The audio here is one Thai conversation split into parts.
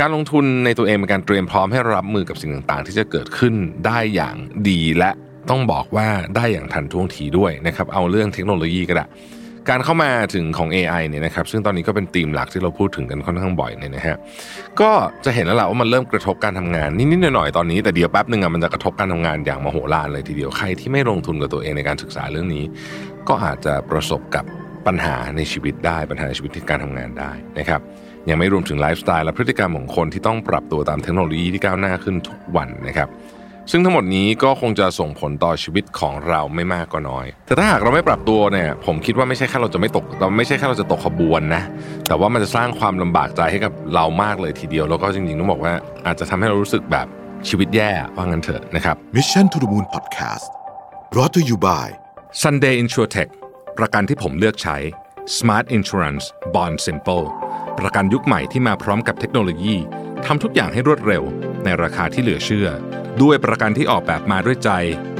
การลงทุนในตัวเองเป็นการเตรียมพร้อมให้รับมือกับสิ่งต่างๆ ที่จะเกิดขึ้นได้อย่างดีและต้องบอกว่าได้อย่างทันท่วงทีด้วยนะครับเอาเรื่องเทคโนโลยีก็ได้การเข้ามาถึงของ AI เนี่ยนะครับซึ่งตอนนี้ก็เป็นธีมหลักที่เราพูดถึงกันค่อนข้างบ่อยเนี่ยนะฮะก็จะเห็นแล้วแหละว่ามันเริ่มกระทบการทำงานนิดๆหน่อยๆตอนนี้แต่เดี๋ยวแป๊บหนึ่งอะมันจะกระทบการทำงานอย่างมโหฬารเลยทีเดียวใครที่ไม่ลงทุนกับตัวเองในการศึกษาเรื่องนี้ ก็อาจจะประสบกับ ปัญหาในชีวิตได้ปัญหาในชีวิตที่การทำงานได้นะครับยังไม่รวมถึงไลฟ์สไตล์และพฤติกรรมของคนที่ต้องปรับตัวตามเทคโนโลยีที่ก้าวหน้าขึ้นทุกวันนะครับซึ่งทั้งหมดนี้ก็คงจะส่งผลต่อชีวิตของเราไม่มากก็น้อย แต่ถ้าหากเราไม่ปรับตัวเนี่ย ผมคิดว่าไม่ใช่แค่เราจะไม่ตกเราไม่ใช่แค่เราจะตกขบวนนะ แต่ว่ามันจะสร้างความลำบากใจให้กับเรามากเลยทีเดียว แล้วก็จริงๆต้องบอกว่า อาจจะทำให้เรารู้สึกแบบชีวิตแย่ว่างั้นเถอะนะครับ Mission to the Moon Podcast brought to you by Sunday InsurTech ประกันที่ผมเลือกใช้ Smart Insurance Bond Simple ประกันยุคใหม่ที่มาพร้อมกับเทคโนโลยีทำทุกอย่างให้รวดเร็ว ในราคาที่เหลือเชื่อ ด้วยประกันที่ออกแบบมาด้วยใจ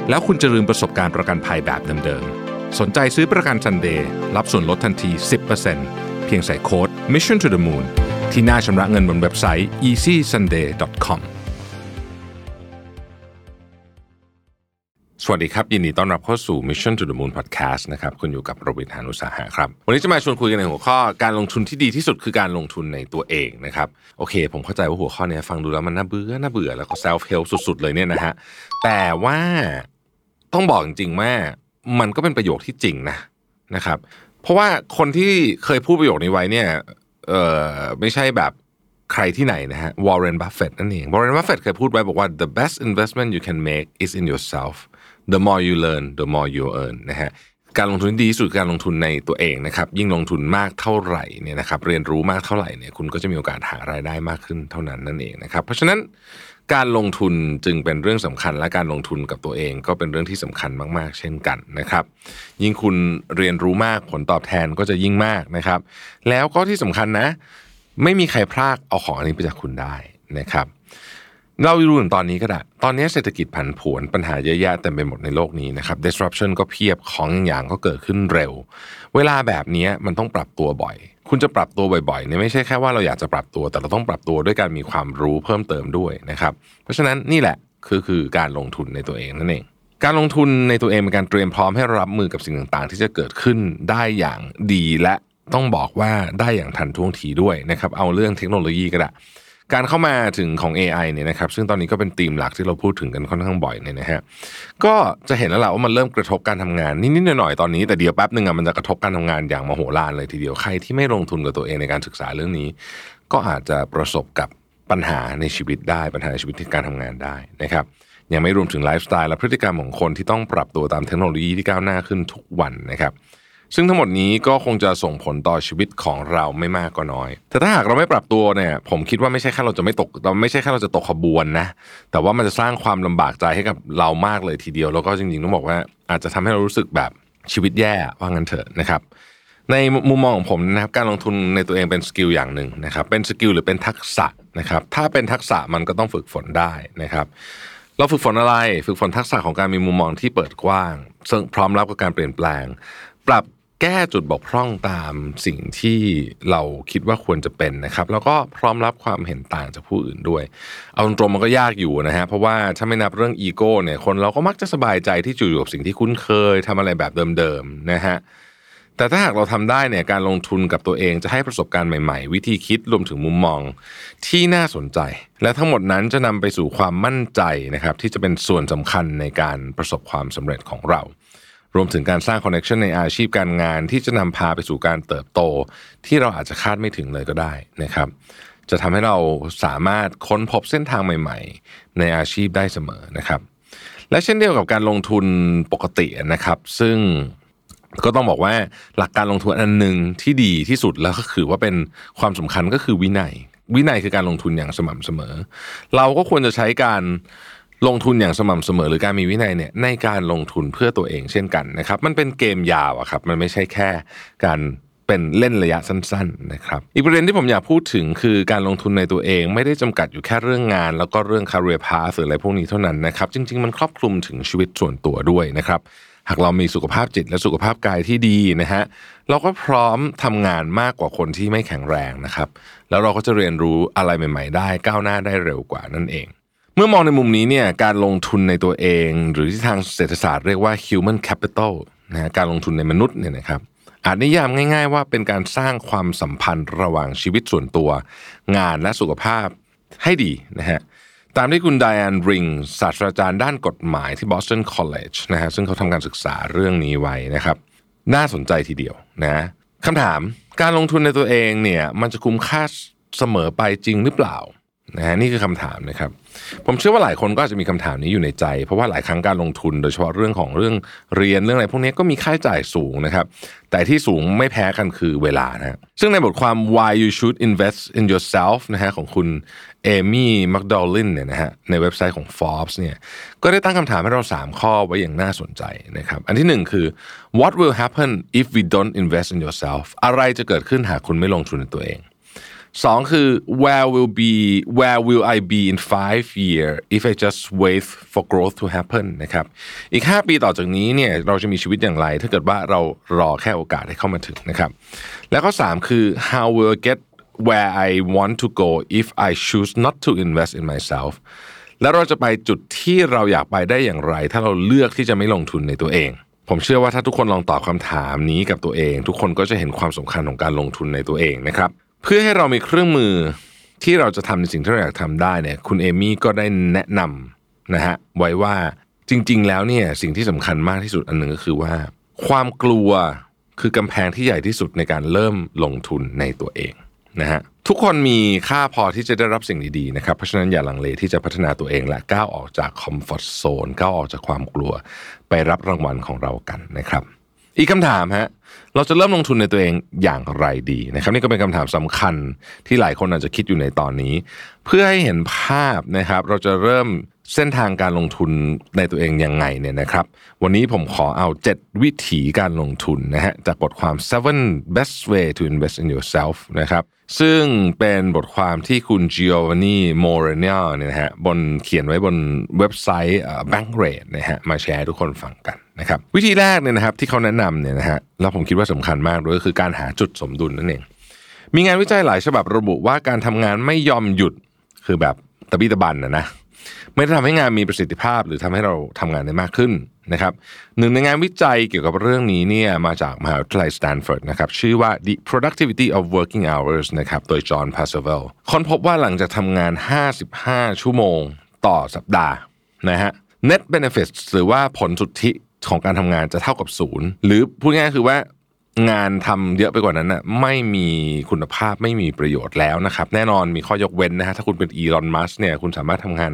แล้วคุณจะลืมประสบการณ์ประกันภัยแบบเดิมๆ สนใจซื้อประกัน Sunday รับส่วนลดทันที 10%เพียงใส่โค้ด Mission to the Moon ที่หน้าชำระเงินบนเว็บไซต์ easysunday.com สวัสดีครับ ยินดีต้อนรับเข้าสู่ Mission to the Moon Podcast นะครับคุณอยู่กับรวิศ หาญอุตสาหะครับ วันนี้จะมาชวนคุยกันในหัวข้อการลงทุนที่ดีที่สุดคือการลงทุนในตัวเองนะครับโอเค ผมเข้าใจว่าหัวข้อนี้ฟังดูแล้วมันน่าเบื่อน่าเบื่อแล้วก็ self help สุด ๆ เลยเนี่ยนะฮะแต่ว่าต้องบอกจริงๆว่ามันก็เป็นประโยคที่จริงนะนะครับ เพราะว่าคนที่เคยพูดประโยคนี้ไว้เนี่ยเออไม่ใช่แบบใครที่ไหนนะฮะวอร์เรนบัฟเฟตนั่นเองวอร์เรนบัฟเฟตเคยพูดไว้บอกว่า the best investment you can make is in yourself the more you learn the more you earn นะฮะการลงทุนที่ดีที่สุดการลงทุนในตัวเองนะครับ ยิ่งลงทุนมากเท่าไหร่เนี่ยนะครับ เรียนรู้มากเท่าไหร่เนี่ยคุณก็จะมีโอกาสหารายได้มากขึ้นเท่านั้นนั่นเองนะครับ เพราะฉะนั้นการลงทุนจึงเป็นเรื่องสำคัญและการลงทุนกับตัวเองก็เป็นเรื่องที่สำคัญมาก ๆ เช่นกันนะครับ ยิ่งคุณเรียนรู้มากผลตอบแทนก็จะยิ่งมากนะครับ แล้วก็ที่สำคัญนะ ไม่มีใครพลากเอาของอันนี้ไปจากคุณได้นะครับ เราดูถึงตอนนี้ก็ได้ ตอนนี้เศรษฐกิจผันผวนปัญหาเยอะแยะเต็มไปหมดในโลกนี้นะครับ disruption ก็เพียบของอย่างก็เกิดขึ้นเร็ว เวลาแบบนี้มันต้องปรับตัวบ่อย คุณจะปรับตัวบ่อยๆเนี่ยไม่ใช่แค่ว่าเราอยากจะปรับตัว แต่เราต้องปรับตัวด้วยการมีความรู้เพิ่มเติมด้วยนะครับ เพราะฉะนั้นนี่แหละคือคือการลงทุนในตัวเองนั่นเอง การลงทุนในตัวเองเป็นการเตรียมพร้อมให้รับมือกับสิ่งต่างๆ ที่จะเกิดขึ้นได้อย่างดีและต้องบอกว่าได้อย่างทันท่วงทีด้วยนะครับ เอาเรื่องเทคโนโลยีก็ได้ การเข้ามาถึงของ AI เนี่ยนะครับซึ่งตอนนี้ก็เป็นธีมหลักที่เราพูดถึงกันค่อนข้างบ่อยเนี่ยนะฮะก็จะเห็นแล้วแหละว่ามันเริ่มกระทบการทำงานนิดๆหน่อยๆตอนนี้แต่เดี๋ยวแป๊บหนึ่งอะมันจะกระทบการทำงานอย่างมโหฬารเลยทีเดียวใครที่ไม่ลงทุนกับตัวเองในการศึกษาเรื่องนี้ ก็อาจจะประสบกับปัญหาในชีวิตได้ปัญหาในชีวิตที่การทำงานได้นะครับยังไม่รวมถึงไลฟ์สไตล์และพฤติกรรมของคนที่ต้องปรับตัวตามเทคโนโลยีที่ก้าวหน้าขึ้นทุกวันนะครับ ซึ่งทั้งหมดนี้ก็คงจะส่งผลต่อชีวิตของเราไม่มากก็น้อย แต่ถ้าหากเราไม่ปรับตัวเนี่ย ผมคิดว่าไม่ใช่แค่เราจะไม่ตกเราไม่ใช่แค่เราจะตกขบวนนะ แต่ว่ามันจะสร้างความลำบากใจให้กับเรามากเลยทีเดียว แล้วก็จริงๆต้องบอกว่า อาจจะทำให้เรารู้สึกแบบชีวิตแย่ว่างั้นเถอะนะครับ ในมุมมองของผมนะครับ การลงทุนในตัวเองเป็น skill อย่างหนึ่งนะครับ เป็น skill หรือเป็นทักษะนะครับ ถ้าเป็นทักษะมันก็ต้องฝึกฝนได้นะครับเราฝึกฝนอะไร ฝึกฝนทักษะของการมีมุมมองที่เปิดกว้างซึ่งพร้อมรับกับการเปลี่ยนแปลง ปรับ แก้จุดบกพร่องตามสิ่งที่เราคิดว่าควรจะเป็นนะครับ แล้วก็พร้อมรับความเห็นต่างจากผู้อื่นด้วย เอาตรงมันก็ยากอยู่นะฮะเพราะว่าถ้าไม่นับเรื่องอีโก้เนี่ยคนเราก็มักจะสบายใจที่จะอยู่กับสิ่งที่คุ้นเคยทำอะไรแบบเดิมๆนะฮะแต่ถ้าหากเราทำได้เนี่ยการลงทุนกับตัวเองจะให้ประสบการณ์ใหม่ๆ วิธีคิดรวมถึงมุมมองที่น่าสนใจ และทั้งหมดนั้นจะนำไปสู่ความมั่นใจนะครับที่จะเป็นส่วนสำคัญในการประสบความสำเร็จของเรา รวมถึงการสร้างคอนเน t ชันในอาชีพการงานที่จะนำพาไปสู่การเติบโต ที่เราอาจจะคาดไม่ถึงเลยก็ได้นะครับ จะทำให้เราสามารถค้นพบเส้นทางใหม่ ๆ ในอาชีพได้เสมอนะครับ และเช่นเดียวกับการลงทุนปกตินะครับ ซึ่งก็ต้องบอกว่าหลักการลงทุนอันหนึ่งที่ดีที่สุดแล้วก็คือว่าเป็นความสำคัญก็คือวินัย วินัยคือการลงทุนอย่างสม่ำเสมอ เราก็ควรจะใช้การ ลงทุนอย่างสม่ำเสมอหรือการมีวินัยเนี่ยในการลงทุนเพื่อตัวเองเช่นกันนะครับ มันเป็นเกมยาวอะครับ มันไม่ใช่แค่การเป็นเล่นระยะสั้นๆนะครับ อีกประเด็นที่ผมอยากพูดถึงคือการลงทุนในตัวเองไม่ได้จำกัดอยู่แค่เรื่องงาน แล้วก็เรื่อง career path หรืออะไรพวกนี้เท่านั้นนะครับ จริง ๆ มันครอบคลุมถึงชีวิตส่วนตัวด้วยนะครับ หากเรามีสุขภาพจิตและสุขภาพกายที่ดีนะฮะเราก็พร้อมทำงานมากกว่าคนที่ไม่แข็งแรงนะครับ แล้วเราก็จะเรียนรู้อะไรใหม่ ๆ ได้ก้าวหน้าได้เร็วกว่านั่นเอง เมื่อมองในมุมนี้เนี่ยการลงทุนในตัวเอง หรือที่ทางเศรษฐศาสตร์เรียกว่า human capital นะฮะการลงทุนในมนุษย์เนี่ยนะครับอาจนิยามง่าย ๆ ว่าเป็นการสร้างความสัมพันธ์ระหว่างชีวิตส่วนตัว งานและสุขภาพให้ดีนะฮะตามที่คุณไดแอนริงศาสตราจารย์ด้านกฎหมายที่ Boston College นะฮะซึ่งเขาทำการศึกษาเรื่องนี้ไว้นะครับ น่าสนใจทีเดียวนะคำถามการลงทุนในตัวเองเนี่ยมันจะคุ้มค่าเสมอไปจริงหรือเปล่า นะฮะนี่คือคำถามนะครับ ผมเชื่อว่าหลายคนก็อาจจะมีคำถามนี้อยู่ในใจ เพราะว่าหลายครั้งการลงทุน โดยเฉพาะเรื่องของเรื่องเรียนเรื่องอะไรพวกนี้ก็มีค่าใช้จ่ายสูงนะครับ แต่ที่สูงไม่แพ้กันคือเวลานะฮะซึ่งในบทความ why you should invest in yourself นะฮะของคุณเอมี่มักดอลลินเนี่ยนะฮะในเว็บไซต์ของ Forbes เนี่ยก็ได้ตั้งคำถามให้เรา 3 ข้อไว้อย่างน่าสนใจนะครับ อันที่หนึ่งคือ what will happen if we don't invest in yourself อะไรจะเกิดขึ้นหากคุณไม่ลงทุนในตัวเอง สองคือ where will be where will I be in five year if I just wait for growth to happen นะครับอีก 5 ปีต่อจากนี้เนี่ยเราจะมีชีวิตอย่างไร ถ้าเกิดว่าเรารอแค่โอกาสให้เข้ามาถึงนะครับแล้วก็3คือ how will I get where I want to go if I choose not to invest in myself แล้วเราจะไปจุดที่เราอยากไปได้อย่างไร ถ้าเราเลือกที่จะไม่ลงทุนในตัวเองผมเชื่อว่าถ้าทุกคนลองตอบคำถามนี้กับตัวเอง ทุกคนก็จะเห็นความสำคัญของการลงทุนในตัวเองนะครับ เพื่อให้เรามีเครื่องมือที่เราจะทำในสิ่งที่เราอยากทำได้เนี่ยคุณเอมี่ก็ได้แนะนำนะฮะไว้ว่าจริง ๆ แล้วเนี่ยสิ่งที่สำคัญมากที่สุดอันหนึ่งก็คือว่า ความกลัวคือกำแพงที่ใหญ่ที่สุดในการเริ่มลงทุนในตัวเองนะฮะทุกคนมีค่าพอที่จะได้รับสิ่งดีๆนะครับเพราะฉะนั้นอย่าลังเลที่จะพัฒนาตัวเองและก้าวออกจากคอมฟอร์ทโซนก้าวออกจากความกลัว ไปรับรางวัลของเรากันนะครับ อีกคำถามฮะเราจะเริ่มลงทุนในตัวเองอย่างไรดีนะครับนี่ก็เป็นคำถามสำคัญที่หลายคนอาจจะคิดอยู่ในตอนนี้ เพื่อให้เห็นภาพนะครับ เราจะเริ่มเส้นทางการลงทุนในตัวเองยังไงเนี่ยนะครับ วันนี้ผมขอเอา 7 วิธีการลงทุนนะฮะจากบทความ seven best way to invest in yourself นะครับ ซึ่งเป็นบทความที่คุณ Giovanni Moreno เนี่ยนะฮะบนเขียนไว้บนเว็บไซต์ Bankrate นะฮะมาแชร์ทุกคนฟังกัน นะครับวิธีแรกเนี่ยนะครับที่เขาแนะนำเนี่ยนะฮะแล้วผมคิดว่าสำคัญมากด้วยก็คือการหาจุดสมดุลนั่นเอง มีงานวิจัยหลายฉบับระบุว่าการทำงานไม่ยอมหยุดคือแบบตะบี้ตะบันนะนะไม่ได้ทำให้งานมีประสิทธิภาพหรือทำให้เราทำงานได้มากขึ้นนะครับหนึ่งในงานวิจัยเกี่ยวกับเรื่องนี้เนี่ยมาจากมหาวิทยาลัยสแตนฟอร์ดนะครับชื่อว่า The Productivity of Working Hours นะครับโดยจอห์น เพนคาเวลค้นพบว่าหลังจากทำงาน 55 ชั่วโมงต่อสัปดาห์นะฮะ net benefits หรือว่าผลสุทธิ ของการทำงานจะเท่ากับศูนย์หรือพูดง่ายคือว่างานทำเยอะไปกว่านั้นน่ะไม่มีคุณภาพไม่มีประโยชน์แล้วนะครับ แน่นอนมีข้อยกเว้นนะฮะถ้าคุณเป็นอีลอนมัสเนี่ยคุณสามารถทำงาน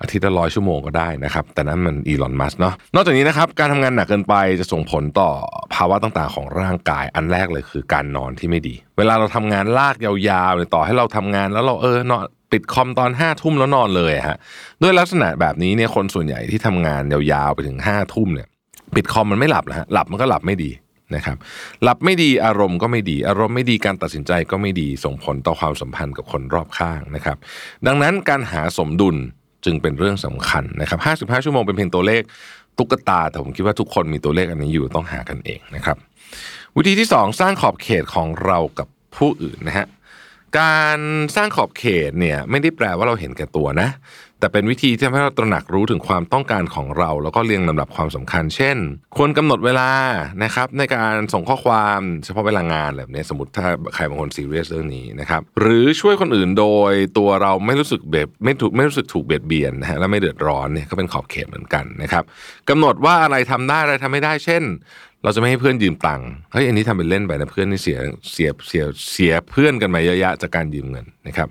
อาทิตย์ละร้อยชั่วโมงก็ได้นะครับ แต่นั้นมันอีลอนมัสเนาะนอกจากนี้นะครับการทำงานหนักเกินไปจะส่งผลต่อภาวะต่างๆ ของร่างกายอันแรกเลยคือการนอนที่ไม่ดี เวลาเราทำงานลากยาวๆเลยต่อให้เราทำงานแล้วเราเออนอนปิดคอมตอนห้าทุ่มแล้วนอนเลยฮะด้วยลักษณะแบบนี้เนี่ยคนส่วนใหญ่ที่ทำงานยาวๆไปถึงห้าทุ่มเนี่ย ปิดคอมมันไม่หลับนะฮะหลับมันก็หลับไม่ดีนะครับหลับไม่ดีอารมณ์ก็ไม่ดี อารมณ์ไม่ดีการตัดสินใจก็ไม่ดีส่งผลต่อความสัมพันธ์กับคนรอบข้างนะครับ ดังนั้นการหาสมดุลจึงเป็นเรื่องสำคัญนะครับ55 ชั่วโมงเป็นเพียงตัวเลขตุ๊กตา แต่ผมคิดว่าทุกคนมีตัวเลขอันนี้อยู่ต้องหากันเองนะครับ วิธีที่ 2 สร้างขอบเขตของเรากับผู้อื่นนะฮะการสร้างขอบเขตเนี่ยไม่ได้แปลว่าเราเห็นแก่ตัวนะ แต่เป็นวิธีที่ทำให้เราตระหนักรู้ถึงความต้องการของเรา แล้วก็เรียงลำดับความสำคัญ เช่น ควรกำหนดเวลานะครับในการส่งข้อความเฉพาะเวลางานแบบนี้สมมติถ้าใครบางคนซีเรียสเรื่องนี้นะครับหรือช่วยคนอื่นโดยตัวเราไม่รู้สึกแบบไม่ถูกไม่รู้สึกถูกเบียดเบียนนะฮะและไม่เดือดร้อนเนี่ยก็เป็นขอบเขตเหมือนกันนะครับกำหนดว่าอะไรทำได้อะไรทำไม่ได้ เช่น เราจะไม่ให้เพื่อนยืมตังค์เฮ้ยอันนี้ทำเป็นเล่นไปนะเพื่อนนี่เสียเสียเสียเสียเพื่อนกันมาเยอะๆจากการยืมเงินนะครับ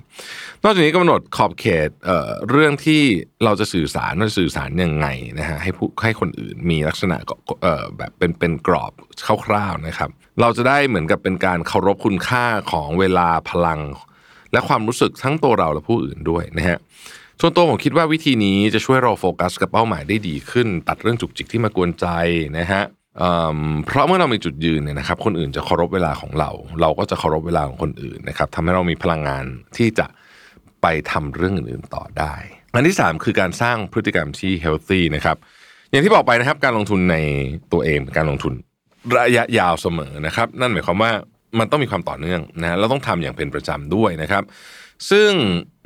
นอกจากนี้กำหนดขอบเขตเอ่อเรื่องที่เราจะสื่อสารเราจะสื่อสารยังไงนะฮะให้ผู้ให้คนอื่นมีลักษณะเอ่อแบบเป็นเป็นกรอบคร่าวๆนะครับ เราจะได้เหมือนกับเป็นการเคารพคุณค่าของเวลาพลัง และความรู้สึกทั้งตัวเราและผู้อื่นด้วยนะฮะส่วนตัวผมคิดว่าวิธีนี้จะช่วยเราโฟกัสกับเป้าหมายได้ดีขึ้น ตัดเรื่องจุกจิกที่มากวนใจนะฮะ เพราะเมื่อเรามีจุดยืนเนี่ยนะครับ คนอื่นจะเคารพเวลาของเรา เราก็จะเคารพเวลาของคนอื่นนะครับทำให้เรามีพลังงานที่จะไปทำเรื่องอื่นๆต่อได้อันที่ 3 คือการสร้างพฤติกรรมที่ healthy นะครับอย่างที่บอกไปนะครับการลงทุนในตัวเองเป็นการลงทุนระยะยาวเสมอนะครับ นั่นหมายความว่ามันต้องมีความต่อเนื่องนะเราต้องทำอย่างเป็นประจำด้วยนะครับ ซึ่ง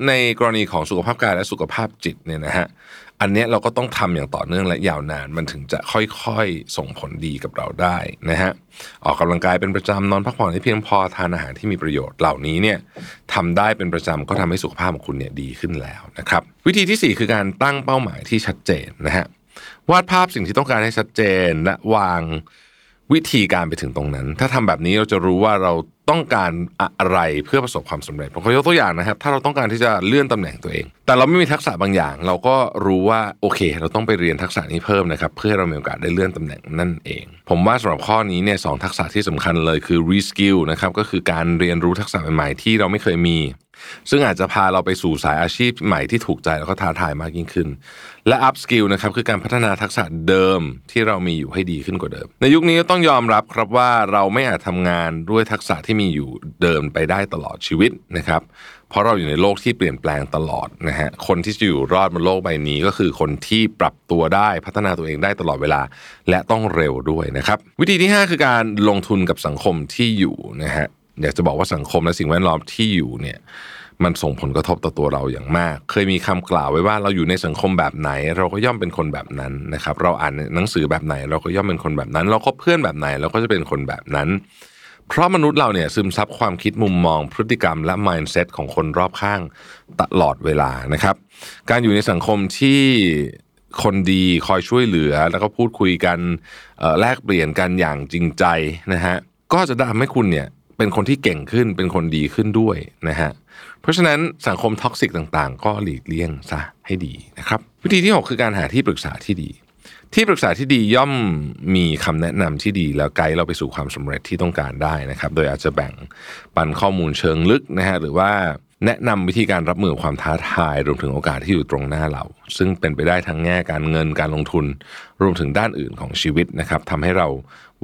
ในกรณีของสุขภาพกายและสุขภาพจิตเนี่ยนะฮะ อันนี้เราก็ต้องทำอย่างต่อเนื่องและยาวนาน มันถึงจะค่อยๆ ส่งผลดีกับเราได้นะฮะออกกำลังกายเป็นประจำนอนพักผ่อนให้เพียงพอทานอาหารที่มีประโยชน์เหล่านี้เนี่ยทำได้เป็นประจำก็ทำให้สุขภาพของคุณเนี่ยดีขึ้นแล้วนะครับ วิธีที่ 4 คือการตั้งเป้าหมายที่ชัดเจนนะฮะวาดภาพสิ่งที่ต้องการให้ชัดเจนและวาง วิธีการไปถึงตรงนั้น ถ้าทำแบบนี้เราจะรู้ว่าเราต้องการอะไรเพื่อประสบความสำเร็จผมขอยกตัวอย่างนะครับ ถ้าเราต้องการที่จะเลื่อนตำแหน่งตัวเอง แต่เราไม่มีทักษะบางอย่าง เราก็รู้ว่าโอเค เราต้องไปเรียนทักษะนี้เพิ่มนะครับ เพื่อเรามีโอกาสได้เลื่อนตำแหน่งนั่นเอง ผมว่าสำหรับข้อนี้เนี่ยสองทักษะที่สำคัญเลยคือ reskill นะครับก็คือการเรียนรู้ทักษะใหม่ๆที่เราไม่เคยมี ซึ่งอาจจะพาเราไปสู่สายอาชีพใหม่ที่ถูกใจแล้วก็ท้าทายมากยิ่งขึ้น และ up skill นะครับคือการพัฒนาทักษะเดิมที่เรามีอยู่ให้ดีขึ้นกว่าเดิม ในยุคนี้ต้องยอมรับครับว่าเราไม่อาจทำงานด้วยทักษะที่มีอยู่เดิมไปได้ตลอดชีวิตนะครับเพราะเราอยู่ในโลกที่เปลี่ยนแปลงตลอดนะฮะคนที่จะอยู่รอดบนโลกใบนี้ ก็คือคนที่ปรับตัวได้พัฒนาตัวเองได้ตลอดเวลา และต้องเร็วด้วยนะครับวิธีที่ 5 คือการลงทุนกับสังคมที่อยู่นะฮะ อยากจะบอกว่าสังคมและสิ่งแวดล้อมที่อยู่เนี่ยมันส่งผลกระทบต่อตัวเราอย่างมาก เคยมีคำกล่าวไว้ว่าเราอยู่ในสังคมแบบไหน เราก็ย่อมเป็นคนแบบนั้นนะครับ เราอ่านหนังสือแบบไหน เราก็ย่อมเป็นคนแบบนั้น เราคบเพื่อนแบบไหน เราก็จะเป็นคนแบบนั้น เพราะมนุษย์เราเนี่ยซึมซับความคิดมุมมอง พฤติกรรมและ mindset ของคนรอบข้างตลอดเวลานะครับ การอยู่ในสังคมที่คนดีคอยช่วยเหลือ แล้วก็พูดคุยกันแลกเปลี่ยนกันอย่างจริงใจนะฮะก็จะทำให้คุณเนี่ย เป็นคนที่เก่งขึ้นเป็นคนดีขึ้นด้วยนะฮะเพราะฉะนั้นสังคมท็อกซิกต่างๆ ก็หลีกเลี่ยงซะให้ดีนะครับ วิธีที่ 6 คือการหาที่ปรึกษาที่ดี ที่ปรึกษาที่ดีย่อมมีคำแนะนำที่ดี แล้วไกด์เราไปสู่ความสำเร็จที่ต้องการได้นะครับ โดยอาจจะแบ่งปันข้อมูลเชิงลึกนะฮะหรือว่าแนะนำวิธีการรับมือความท้าทายรวมถึงโอกาสที่อยู่ตรงหน้าเรา ซึ่งเป็นไปได้ทั้งแง่การเงินการลงทุน รวมถึงด้านอื่นของชีวิตนะครับทำให้เรา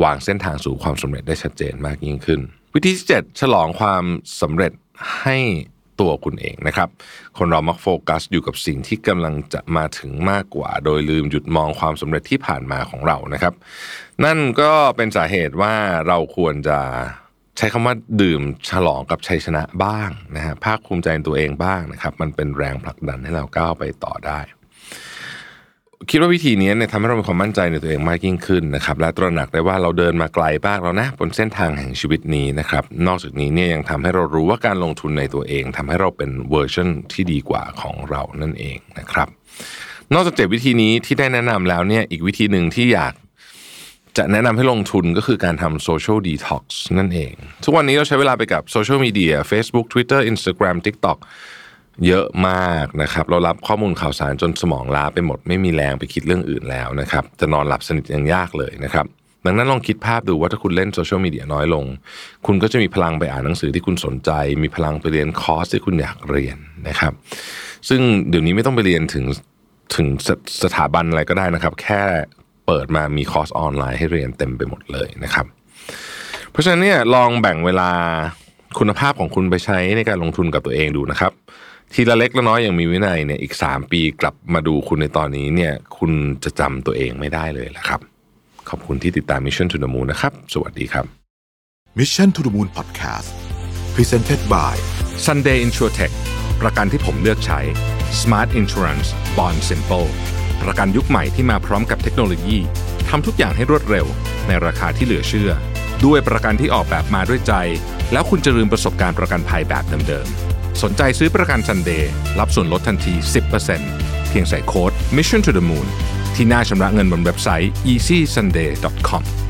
วางเส้นทางสู่ความสำเร็จได้ชัดเจนมากยิ่งขึ้น วิธีที่7ฉลองความสำเร็จให้ตัวคุณเองนะครับ คนเรามักโฟกัสอยู่กับสิ่งที่กำลังจะมาถึงมากกว่า โดยลืมหยุดมองความสำเร็จที่ผ่านมาของเรานะครับ นั่นก็เป็นสาเหตุว่าเราควรจะใช้คำว่าดื่มฉลองกับชัยชนะบ้างนะฮะภาคภูมิใจในตัวเองบ้างนะครับ มันเป็นแรงผลักดันให้เราก้าวไปต่อได้ คิดว่าวิธีนี้เนี่ยทำให้เรามีความมั่นใจในตัวเองมากยิ่งขึ้นนะครับและตระหนักได้ว่าเราเดินมาไกลมากแล้วนะบนเส้นทางแห่งชีวิตนี้นะครับนอกจากนี้เนี่ยยังทำให้เรารู้ว่าการลงทุนในตัวเองทำให้เราเป็นเวอร์ชันที่ดีกว่าของเรานั่นเองนะครับ นอกจากเจ็ดวิธีนี้ที่ได้แนะนำแล้วเนี่ยอีกวิธีหนึ่งที่อยากจะแนะนำให้ลงทุนก็คือการทำ social detox นั่นเอง ทุกวันนี้เราใช้เวลาไปกับโซเชียลมีเดีย Facebook Twitter Instagram TikTok เยอะมากนะครับเรารับข้อมูลข่าวสารจนสมองล้าไปหมดไม่มีแรงไปคิดเรื่องอื่นแล้วนะครับจะนอนหลับสนิทยังยากเลยนะครับดังนั้นลองคิดภาพดูว่าถ้าคุณเล่นโซเชียลมีเดียน้อยลง คุณก็จะมีพลังไปอ่านหนังสือที่คุณสนใจ มีพลังไปเรียนคอร์สที่คุณอยากเรียนนะครับ ซึ่งเดี๋ยวนี้ไม่ต้องไปเรียนถึงถึงสสถาบันอะไรก็ได้นะครับ แค่เปิดมามีคอร์สออนไลน์ให้เรียนเต็มไปหมดเลยนะครับ เพราะฉะนั้นเนี่ยลองแบ่งเวลาคุณภาพของคุณไปใช้ในการลงทุนกับตัวเองดูนะครับ ทีละเล็กละน้อยอย่างมีวินัยเนี่ยอีก 3 ปีกลับมาดูคุณในตอนนี้เนี่ยคุณจะจำตัวเองไม่ได้เลยละครับ ขอบคุณที่ติดตาม Mission to the Moon นะครับ สวัสดีครับ Mission to the Moon Podcast Presented by Sunday InsurTech ประกันที่ผมเลือกใช้ Smart Insurance Bond Simple ประกันยุคใหม่ที่มาพร้อมกับเทคโนโลยีทำทุกอย่างให้รวดเร็ว ในราคาที่เหลือเชื่อ ด้วยประกันที่ออกแบบมาด้วยใจ แล้วคุณจะลืมประสบการณ์ประกันภัยแบบเดิมๆ สนใจซื้อประกันซันเดย์รับส่วนลดทันที 10%เพียงใส่โค้ด Mission to the Moon ที่หน้าชำระเงินบนเว็บไซต์ easysunday.com